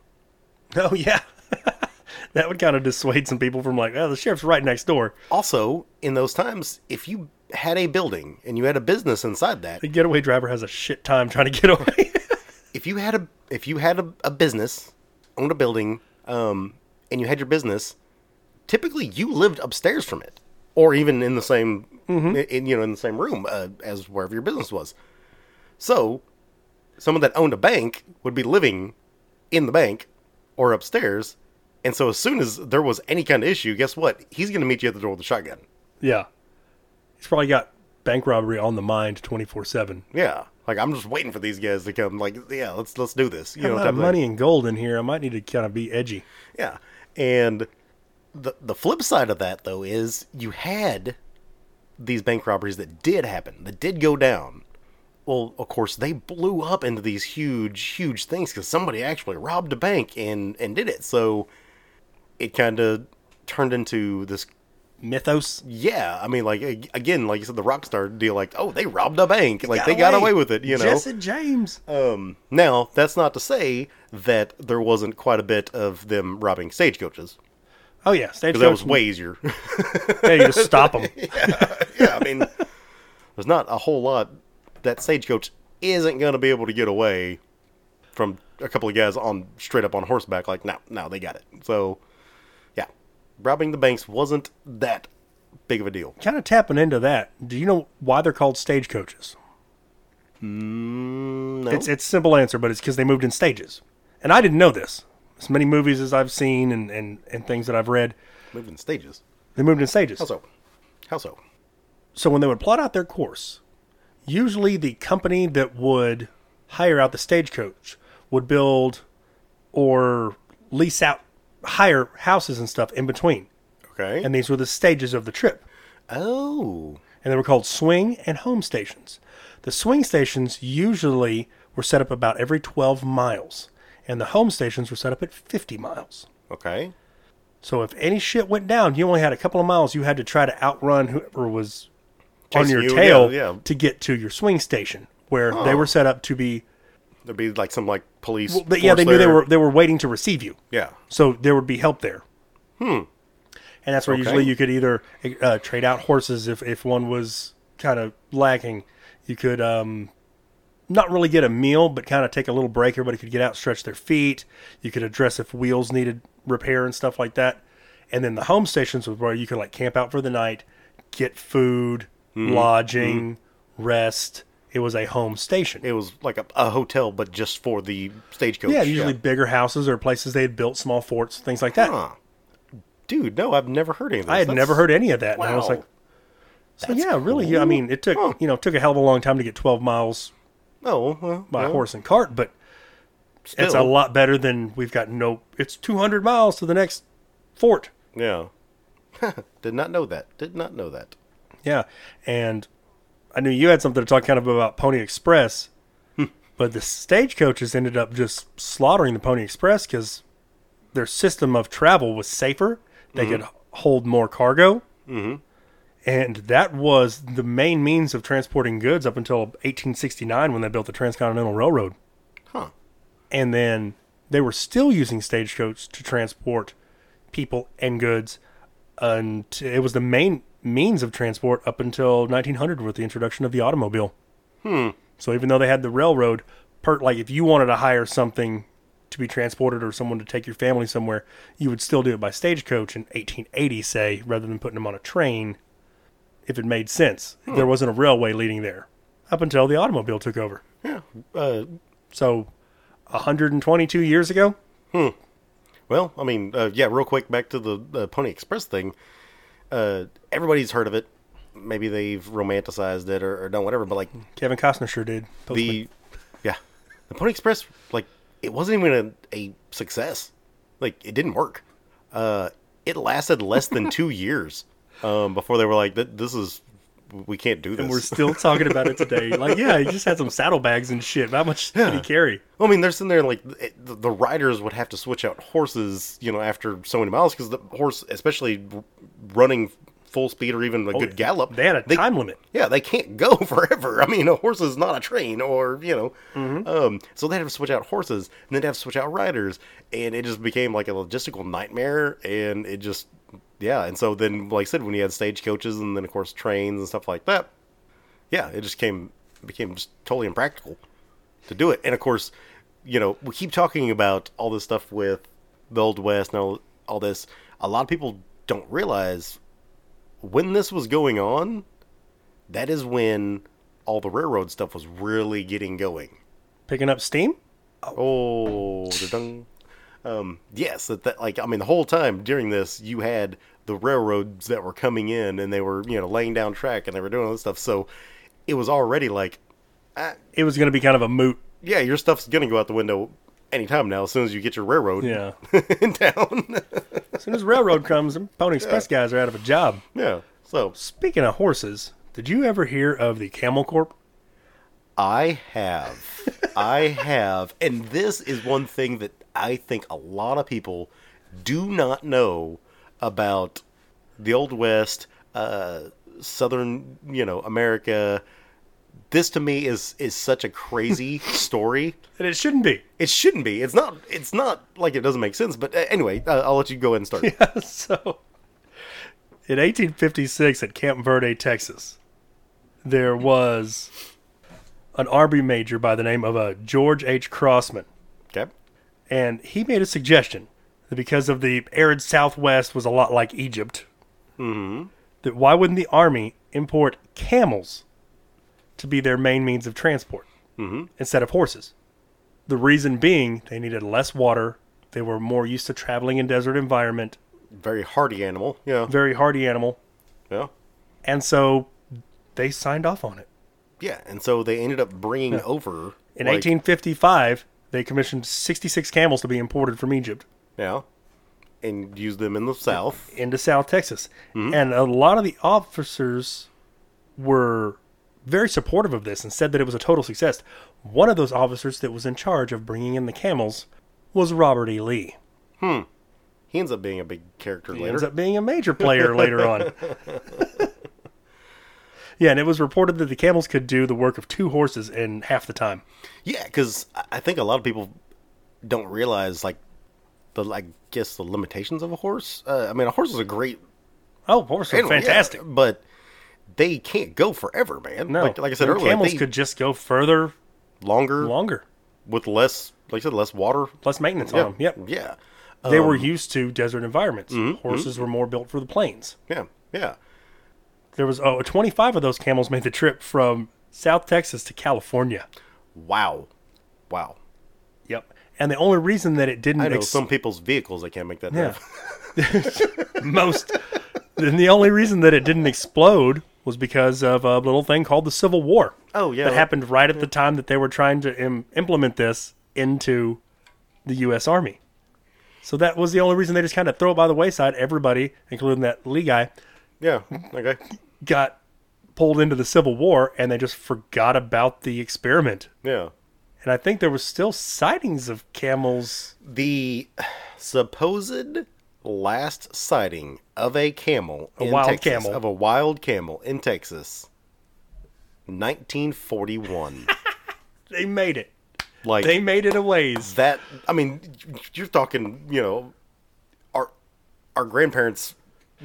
Oh yeah. that would kind of dissuade some people from like, oh, the sheriff's right next door. Also, in those times, if you had a building and you had a business inside that, The getaway driver has a shit time trying to get away. if you had a if you had a, a business, owned a building, um, and you had your business, typically you lived upstairs from it, or even in the same, in, in, you know, in the same room uh, as wherever your business was. So, someone that owned a bank would be living in the bank or upstairs, and so as soon as there was any kind of issue, guess what? He's going to meet you at the door with a shotgun. yeah. He's probably got bank robbery on the mind 24 7. Yeah, like I'm just waiting for these guys to come. Like, yeah, let's let's do this. You A know, lot type of of thing. money and gold in here. I might need to kind of be edgy. Yeah. And the the flip side of that though is you had these bank robberies that did happen, that did go down. Well, of course, they blew up into these huge, huge things because somebody actually robbed a bank and and did it. So it kind of turned into this. Mythos. Yeah, I mean, like again, like you said, the Rockstar deal. Like, oh, they robbed a bank. Like they Got got away with it. You know. Jesse James. Um, now that's not to say that there wasn't quite a bit of them robbing stagecoaches. Oh, yeah. Stage Because that was way easier. Yeah, you just stop them. yeah, yeah, I mean, there's not a whole lot that stagecoach isn't going to be able to get away from a couple of guys on straight up on horseback. Like, no, no, they got it. So, robbing the banks wasn't that big of a deal. kind of tapping into that. Do you know why they're called stagecoaches? Mm, no, It's it's a simple answer, but it's because they moved in stages. And I didn't know this. As many movies as I've seen and, and, and things that I've read, moving in stages. they moved in stages. How so? How so? So when they would plot out their course, usually the company that would hire out the stagecoach would build or lease out hire houses and stuff in between. Okay. And these were the stages of the trip. oh, and they were called swing and home stations. The swing stations usually were set up about every 12 miles, and the home stations were set up at 50 miles. okay. So if any shit went down, you only had a couple of miles you had to try to outrun whoever was on your you, tail yeah, yeah. to get to your swing station, where they were set up to be. There'd be like some like police. Well, yeah, they knew they were they were waiting to receive you, Yeah. so there would be help there. Hmm. And that's where Okay. usually you could either uh, trade out horses if, if one was kind of lacking. You could um, not really get a meal, but kind of take a little break. Everybody could get out, stretch their feet. You could address if wheels needed repair and stuff like that. And then the home stations was where you could like camp out for the night, get food, Mm-hmm. lodging, rest. It was a home station. It was like a, a hotel, but just for the stagecoach. yeah, usually bigger houses or places they had built small forts, things like that. Huh. Dude, no, I've never heard any of this. I had That's- never heard any of that. And I was Wow. like, so yeah, really? Yeah, I mean, it took Huh. you know took a hell of a long time to get 12 miles Oh, well, by well, horse and cart, but it's a still. lot better than we've got no. It's 200 miles to the next fort. Yeah. Did not know that. Did not know that. Yeah, and I knew you had something to talk kind of about Pony Express, but the stagecoaches ended up just slaughtering the Pony Express because their system of travel was safer. They could hold more cargo, mm-hmm. and that was the main means of transporting goods up until 1869 when they built the Transcontinental Railroad. Huh. And then they were still using stagecoach to transport people and goods, and it was the main means of transport up until 1900 with the introduction of the automobile. Hmm. So even though they had the railroad, per like if you wanted to hire something to be transported or someone to take your family somewhere, you would still do it by stagecoach in 1880, say, rather than putting them on a train. If it made sense, there wasn't a railway leading there up until the automobile took over. Yeah. Uh, So, 122 years ago, Hmm. well, I mean, uh, yeah, real quick, back to the uh, Pony Express thing. Uh, everybody's heard of it. Maybe they've romanticized it or, or done whatever, but like Kevin Costner sure did. Postman. the, yeah, the Pony Express, like, it wasn't even a, a success. Like, it didn't work. Uh, it lasted less than two years um, before they were like, "This is, we can't do this." and we're still talking about it today. Like, yeah, he just had some saddlebags and shit. How much did he carry? Well, I mean, they're sitting there like the, the riders would have to switch out horses, you know, after so many miles because the horse, especially running full speed or even a good gallop, Oh, They had a time limit. Yeah, they can't go forever. I mean, a horse is not a train, or you know, Mm-hmm. um, so they had to switch out horses and then they have to switch out riders, and it just became like a logistical nightmare. And it just, yeah, and so then, like I said, when you had stagecoaches and then of course trains and stuff like that, yeah, it just came became just totally impractical to do it. And of course, you know, we keep talking about all this stuff with the Old West and all, all this. A lot of people don't realize when this was going on, that is when all the railroad stuff was really getting going. Picking up steam? Oh, da-dung. Um, yes, that, that like I mean the whole time during this you had the railroads that were coming in and they were you know laying down track and they were doing all this stuff. So it was already like, ah, It was going to be kind of a moot. yeah, your stuff's gonna go out the window anytime now as soon as you get your railroad Yeah. in town. As soon as railroad comes, Pony Express guys are out of a job. yeah. So Speaking of horses, did you ever hear of the Camel Corps? I have. I have. And this is one thing that I think a lot of people do not know about the Old West, uh, Southern, you know, America. This to me is is such a crazy story. And it shouldn't be. It shouldn't be. It's not. It's not like it doesn't make sense. But uh, anyway, uh, I'll let you go ahead and start. Yeah. so, in 1856 at Camp Verde, Texas, there was an army major by the name of uh, George H. Crossman. And he made a suggestion that because of the arid Southwest was a lot like Egypt, mm-hmm. that why wouldn't the army import camels to be their main means of transport mm-hmm. instead of horses? The reason being they needed less water, they were more used to traveling in desert environment, Very hardy animal. Yeah. very hardy animal, Yeah. and so they signed off on it. Yeah. And so they ended up bringing over In like, 1855, they commissioned 66 camels to be imported from Egypt. Yeah. And use them in the South. into South Texas. And a lot of the officers were very supportive of this and said that it was a total success. One of those officers that was in charge of bringing in the camels was Robert E. Lee. Hmm. He ends up being a big character He later. ends up being a major player later on. yeah, and it was reported that the camels could do the work of two horses in half the time. yeah, because I think a lot of people don't realize like the I guess the limitations of a horse. Uh, I mean, a horse is a great Oh, horses are animal, yeah, fantastic. but they can't go forever, man. No, like, like I said the earlier, camels they could just go further, longer longer, with less, like I said, less water. less maintenance Yeah, on them. Yep. yeah. They were Um, used to desert environments. mm-hmm, Horses were more built for the plains. Yeah, yeah. There was oh, 25 of those camels made the trip from South Texas to California. Wow, wow. Yep. And the only reason that it didn't I know ex- some people's vehicles they can't make that Yeah. most and the only reason that it didn't explode was because of a little thing called the Civil War. Oh yeah, that happened right at the time that they were trying to Im- implement this into the U.S. Army. So that was the only reason they just kind of throw it by the wayside. Everybody, including that Lee guy, Yeah, okay. got pulled into the Civil War, and they just forgot about the experiment. Yeah. And I think there was still sightings of camels. The supposed last sighting of a camel A in wild Texas, camel. of a wild camel in Texas, 1941. They made it. like They made it a ways. that. I mean, you're talking. You know, our our grandparents'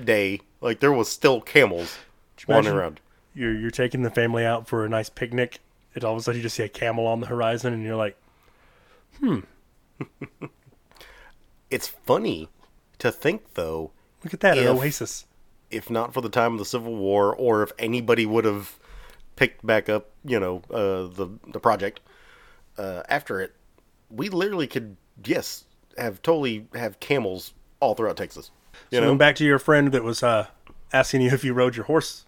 day. Like there was still camels wandering around. You're you're taking the family out for a nice picnic, and all of a sudden you just see a camel on the horizon, and you're like, hmm. It's funny to think though "Look at that, an oasis." if not for the time of the Civil War, or if anybody would have picked back up, you know, uh, the the project uh, after it, we literally could, yes, have totally have camels all throughout Texas. You So know, going back to your friend that was uh, asking you if you rode your horse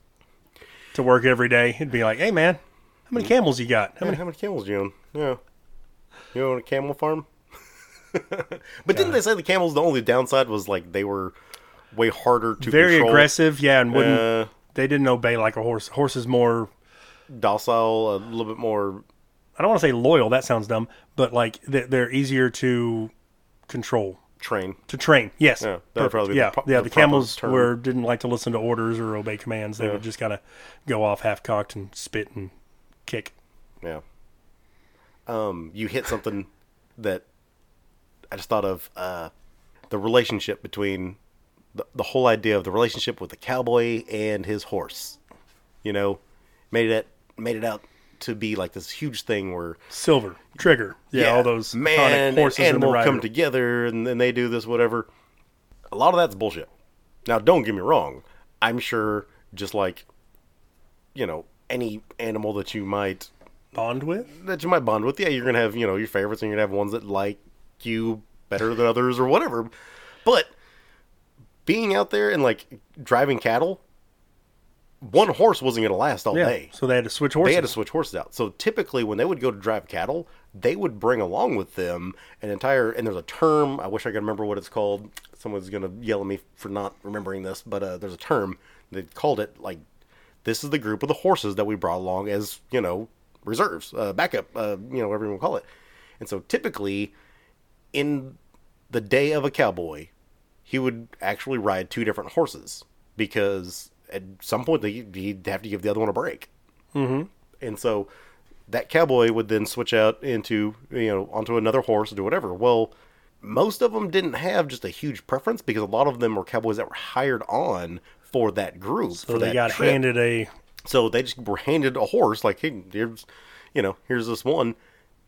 to work every day, he'd be like, "Hey man, how many camels you got? How Yeah, many?" how many camels do you own? Yeah, you own a camel farm. but didn't they say the camels? The only downside was like they were way harder to Very control, aggressive, yeah, and wouldn't uh, they didn't obey like a horse. Horse is more. docile, a little bit more. I don't want to say loyal. That sounds dumb, but like they're easier to control. Train. To train, yes. Yeah, that would probably be the yeah, yeah. the The camels term. were didn't like to listen to orders or obey commands. They would just kind of go off half cocked and spit and kick. Yeah. Um, you hit something that I just thought of uh, the relationship between the, the whole idea of the relationship with the cowboy and his horse. You know, made it made it out to be like this huge thing where Silver trigger, yeah, all those man iconic and horses in the come together and then they do this whatever. A lot of that's bullshit. Now, don't get me wrong. I'm sure, just like you know, any animal that you might bond with. that you might bond with. Yeah, you're gonna have you know your favorites, and you're gonna have ones that like you better than others or whatever. But being out there and like driving cattle, one horse wasn't gonna last all Yeah, day. so they had to switch horses. They had to switch horses out. So typically, when they would go to drive cattle, they would bring along with them an entire. And there's a term. I wish I could remember what it's called. Someone's gonna yell at me for not remembering this, but uh, there's a term they called it like this is the group of the horses that we brought along as you know reserves, uh, backup, uh, you know whatever you want to call it. And so typically, in the day of a cowboy, he would actually ride two different horses because at some point they, he'd have to give the other one a break. Mm-hmm. And so that cowboy would then switch out into you know onto another horse or do whatever. Well, most of them didn't have just a huge preference because a lot of them were cowboys that were hired on for that group. so for they that got trip. handed a So they just were handed a horse, like, hey, here's, you know, here's this one,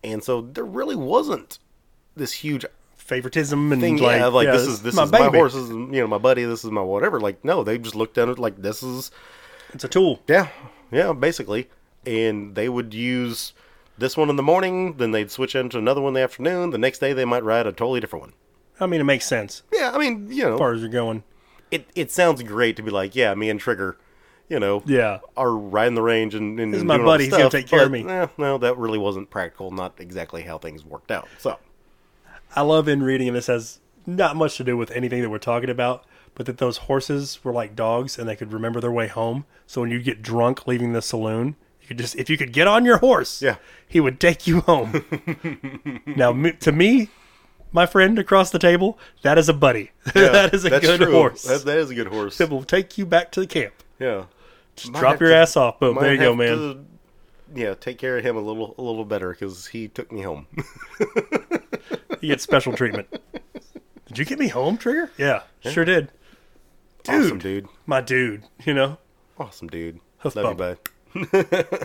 and so there really wasn't this huge favoritism and thing. like, yeah, like yeah, this is this my is my horse, this is you know my buddy, this is my whatever. Like, no, they just looked at it like this is It's a tool. yeah, yeah, basically, and they would use this one in the morning, then they'd switch into another one in the afternoon. The next day they might ride a totally different one. I mean, it makes sense Yeah, I mean, you know, as far as you're going. it it sounds great to be like, yeah, me and Trigger, you know, Yeah, are riding the range and, and This is my buddy, this he's gonna take care of me. eh, no, that really wasn't practical. Not exactly how things worked out. So I love in reading, and this has not much to do with anything that we're talking about, but that those horses were like dogs and they could remember their way home. So when you get drunk leaving the saloon, you could just, if you could get on your horse, Yeah. he would take you home. now, to me, my friend across the table, that is a buddy. that is a good true. horse. That, that is a good horse. that will take you back to the camp. Yeah, Just Might drop your to- ass off. Boom. There you go, man. to, yeah, take care of him a little a little better because he took me home. You get special treatment. Did you get me home, Trigger? Yeah, sure did. awesome dude. My dude, you know? Awesome dude. Hoof Love bump. you, bud.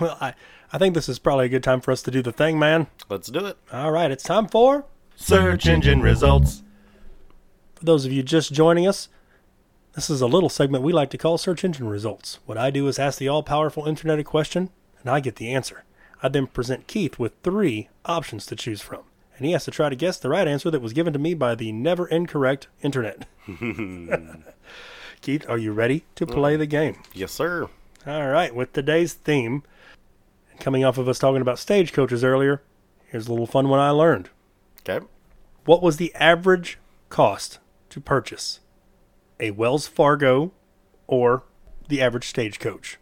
Well, I, I think this is probably a good time for us to do the thing, man. Let's do it. All right, it's time for Search engine results. For those of you just joining us, this is a little segment we like to call Search Engine Results. What I do is ask the all powerful internet a question, and I get the answer. I then present Keith with three options to choose from, and he has to try to guess the right answer that was given to me by the never incorrect internet. Keith, are you ready to play the game? Yes, sir. All right, with today's theme, coming off of us talking about stagecoaches earlier, here's a little fun one I learned. Okay. What was the average cost to purchase a Wells Fargo or the average stagecoach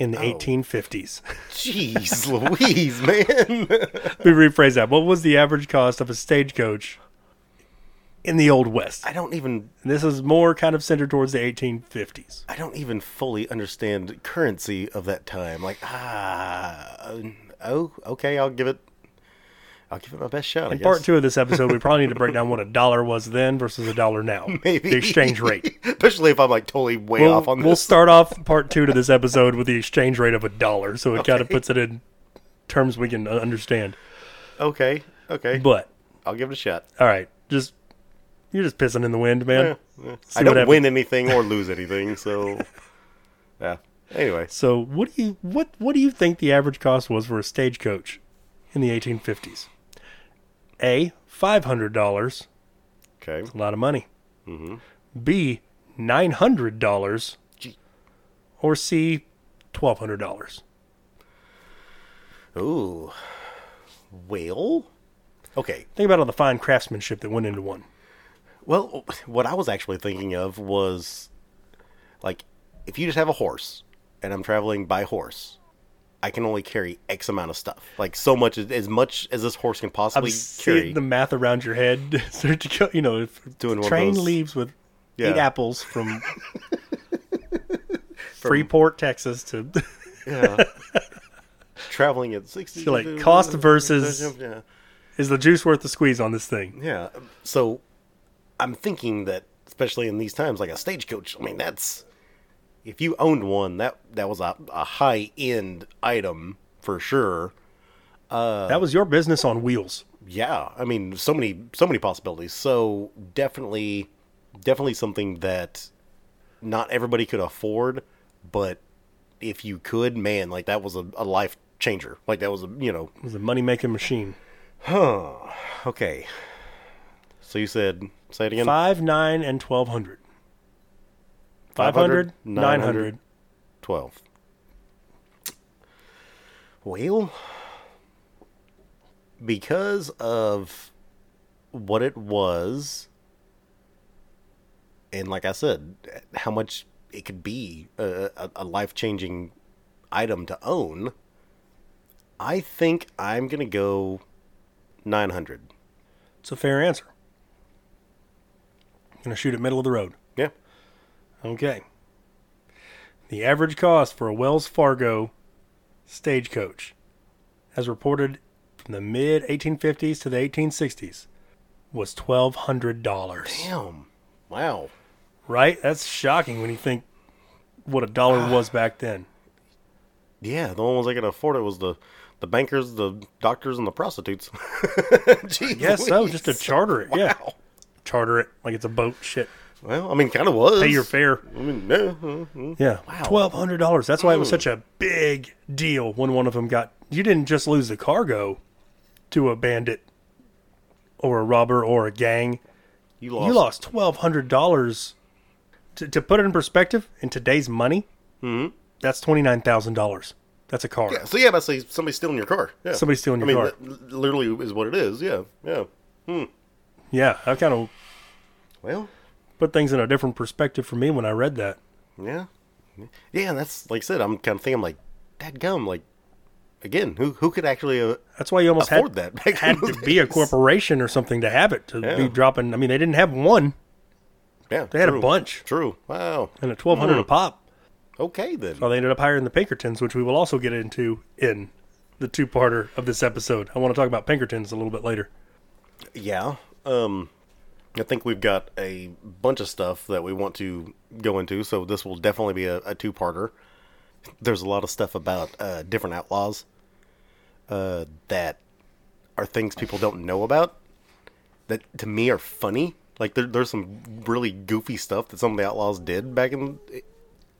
in the 1850s? Jeez Louise, man. Let me rephrase that. What was the average cost of a stagecoach in the Old West? I don't even And this is more kind of centered towards the 1850s. I don't even fully understand currency of that time. Like, ah, oh, okay, I'll give it I'll give it my best shot, In part two of this episode, we probably need to break down what a dollar was then versus a dollar now. Maybe. The exchange rate. Especially if I'm like totally way We'll, off on this. we'll start off part two to this episode with the exchange rate of a dollar, so it kind of puts it in terms we can uh, understand. Okay, okay. But I'll give it a shot. all right, just you're just pissing in the wind, man. Yeah, yeah. I don't win anything or lose anything, so yeah. Anyway, So what do you what what do you think the average cost was for a stagecoach in the 1850s? A five hundred dollars, okay. a lot of money. Mm-hmm. B nine hundred dollars, Gee. or C twelve hundred dollars. Ooh, well, okay. Think about all the fine craftsmanship that went into one. Well, what I was actually thinking of was like if you just have a horse and I'm traveling by horse, I can only carry X amount of stuff. Like so much as much as this horse can I'm possibly carry. the math around your head. Start to go, you know, if Doing train leaves with eight Yeah. apples from Freeport, Texas to Yeah. traveling at 60 So, like, cost versus- yeah. is the juice worth the squeeze on this thing? Yeah. So I'm thinking that especially in these times like a stagecoach, I mean that's if you owned one, that that was a, a high end item for sure. Uh, that was your business on wheels. Yeah, I mean, so many, so many possibilities. So definitely, definitely something that not everybody could afford, but if you could, man, like that was a, a life changer. Like that was a, you know, It was a money making machine. Huh. Okay. So you said, say it again. Five, nine, and twelve hundred. Five 500, hundred, nine hundred. 12. Well, because of what it was, and like I said, how much it could be a, a, life changing item to own, I think I'm going to go 900. It's a fair answer. I'm Gonna shoot it middle of the road. Okay. The average cost for a Wells Fargo stagecoach, as reported from the mid 1850s to the 1860s, was $1,200. Damn. Wow. Right? That's shocking when you think what a dollar was back then. Yeah, the only ones I could afford it was the the bankers, the doctors, and the prostitutes. Jeez Yes, so just to charter it. Yeah. Wow. Charter it like it's a boat. Shit. Well, I mean, kind of was. Pay your fare. I mean, yeah, uh, uh. Yeah. Wow. Twelve hundred dollars. That's why it was such a big deal when one of them got you didn't just lose the cargo to a bandit or a robber or a gang. you lost. You lost twelve hundred dollars. To, to put it in perspective, in today's money, that's twenty nine thousand dollars. That's a car. Mm-hmm. Yeah, so yeah, but say somebody's stealing your car. Yeah. Somebody's stealing I your mean, car. that literally is what it is. Yeah, yeah. Hmm. Yeah, I kind of Well, put things in a different perspective for me when I read that. yeah, yeah. And that's like I said. I'm kind of thinking I'm like, that gum. Like, again, who who could actually uh, That's why you almost had, that? had to be a corporation or something to have it to Yeah. be dropping. I mean, they didn't have one; Yeah, they had true. a bunch, True. Wow. and a twelve hundred a pop. Okay then. Well, they ended up hiring the Pinkertons, which we will also get into in the two-parter of this episode. I want to talk about Pinkertons a little bit later. Yeah. Um I think we've got a bunch of stuff that we want to go into, so this will definitely be a, a two-parter. There's a lot of stuff about uh, different outlaws uh, that are things people don't know about, that to me are funny. Like there, there's some really goofy stuff that some of the outlaws did back in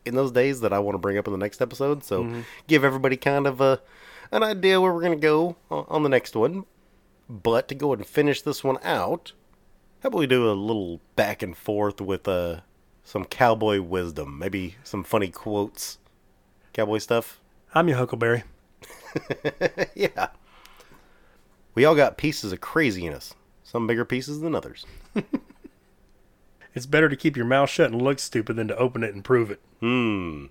in those days that I want to bring up in the next episode. So give everybody kind of a an idea where we're gonna go on on the next one. But to go and finish this one out, how about we do a little back and forth with uh some cowboy wisdom, maybe some funny quotes, cowboy stuff. I'm your Huckleberry. yeah. We all got pieces of crazy in us. Some bigger pieces than others. It's better to keep your mouth shut and look stupid than to open it and prove it. Hmm.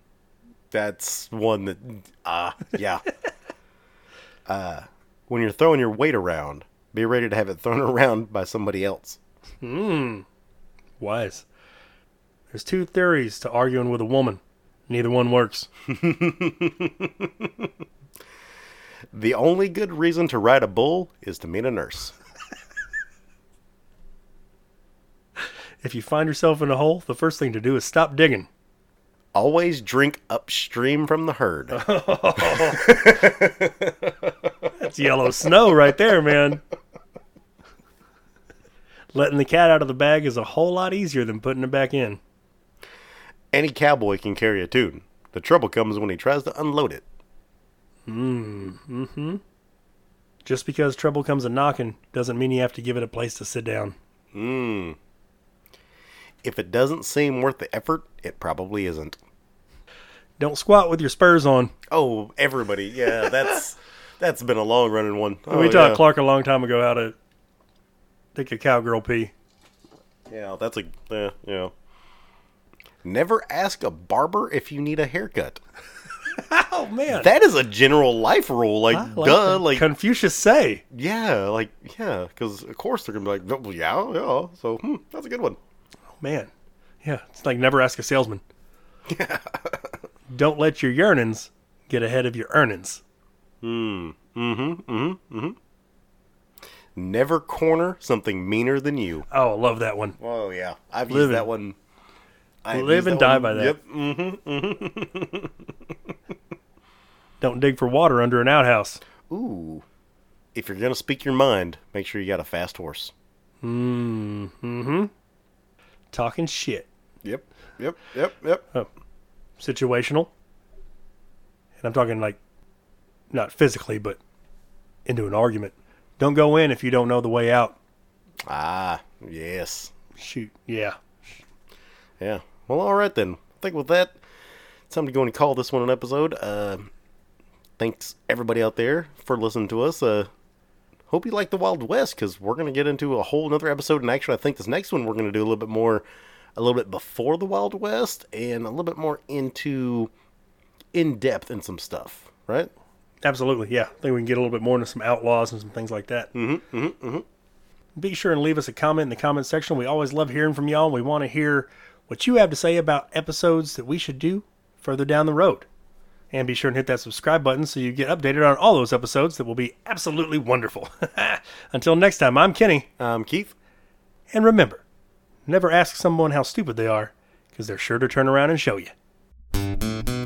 That's one that ah yeah. uh when you're throwing your weight around, be ready to have it thrown around by somebody else. Hmm. Wise. There's two theories to arguing with a woman. Neither one works. The only good reason to ride a bull is to meet a nurse. If you find yourself in a hole, the first thing to do is stop digging. Always drink upstream from the herd. That's yellow snow right there, man. Letting the cat out of the bag is a whole lot easier than putting it back in. Any cowboy can carry a tune. The trouble comes when he tries to unload it. Mm, mm-hmm. Just because trouble comes a knocking doesn't mean you have to give it a place to sit down. Hmm. If it doesn't seem worth the effort, it probably isn't. Don't squat with your spurs on. Oh, everybody. Yeah, that's that's been a long running one. Oh, we taught yeah. Clark a long time ago how to take a cowgirl pee. Yeah, that's a yeah, yeah. Never ask a barber if you need a haircut. Oh man, That is a general life rule. Like, I duh, like Confucius say. yeah, like yeah, because of course they're gonna be like, well, yeah, yeah. So hmm, that's a good one. Oh man, yeah, it's like never ask a salesman. Don't let your yearnings get ahead of your earnings. Hmm, mm-hmm, mm-hmm, mm-hmm. Never corner something meaner than you. Oh, I love that one. Oh yeah, I've Live used and- that one. I've live and die one. by that. Yep. Mm-hmm. mm-hmm. Don't dig for water under an outhouse. Ooh, if you're gonna speak your mind, make sure you got a fast horse. Mm. Hmm. Talking shit. Yep. Yep. Yep. Yep. Situational. And I'm talking like not physically, but into an argument. Don't go in if you don't know the way out. Ah, yes. Shoot. Yeah. Yeah. Well, all right then. I think with that, it's time to go and call this one an episode. Uh, thanks everybody out there for listening to us. Uh, hope you like the Wild West because we're gonna get into a whole another episode. And actually, I think this next one we're gonna do a little bit more, a little bit before the Wild West, and a little bit more into in depth in some stuff. Right? Absolutely, yeah. I think we can get a little bit more into some outlaws and some things like that. Mm-hmm, mm-hmm, mm-hmm. Be sure and leave us a comment in the comment section. We always love hearing from y'all. We want to hear what you have to say about episodes that we should do further down the road. And be sure and hit that subscribe button so you get updated on all those episodes that will be absolutely wonderful. Until next time, I'm Kenny. I'm Keith. And remember, never ask someone how stupid they are, because they're sure to turn around and show you.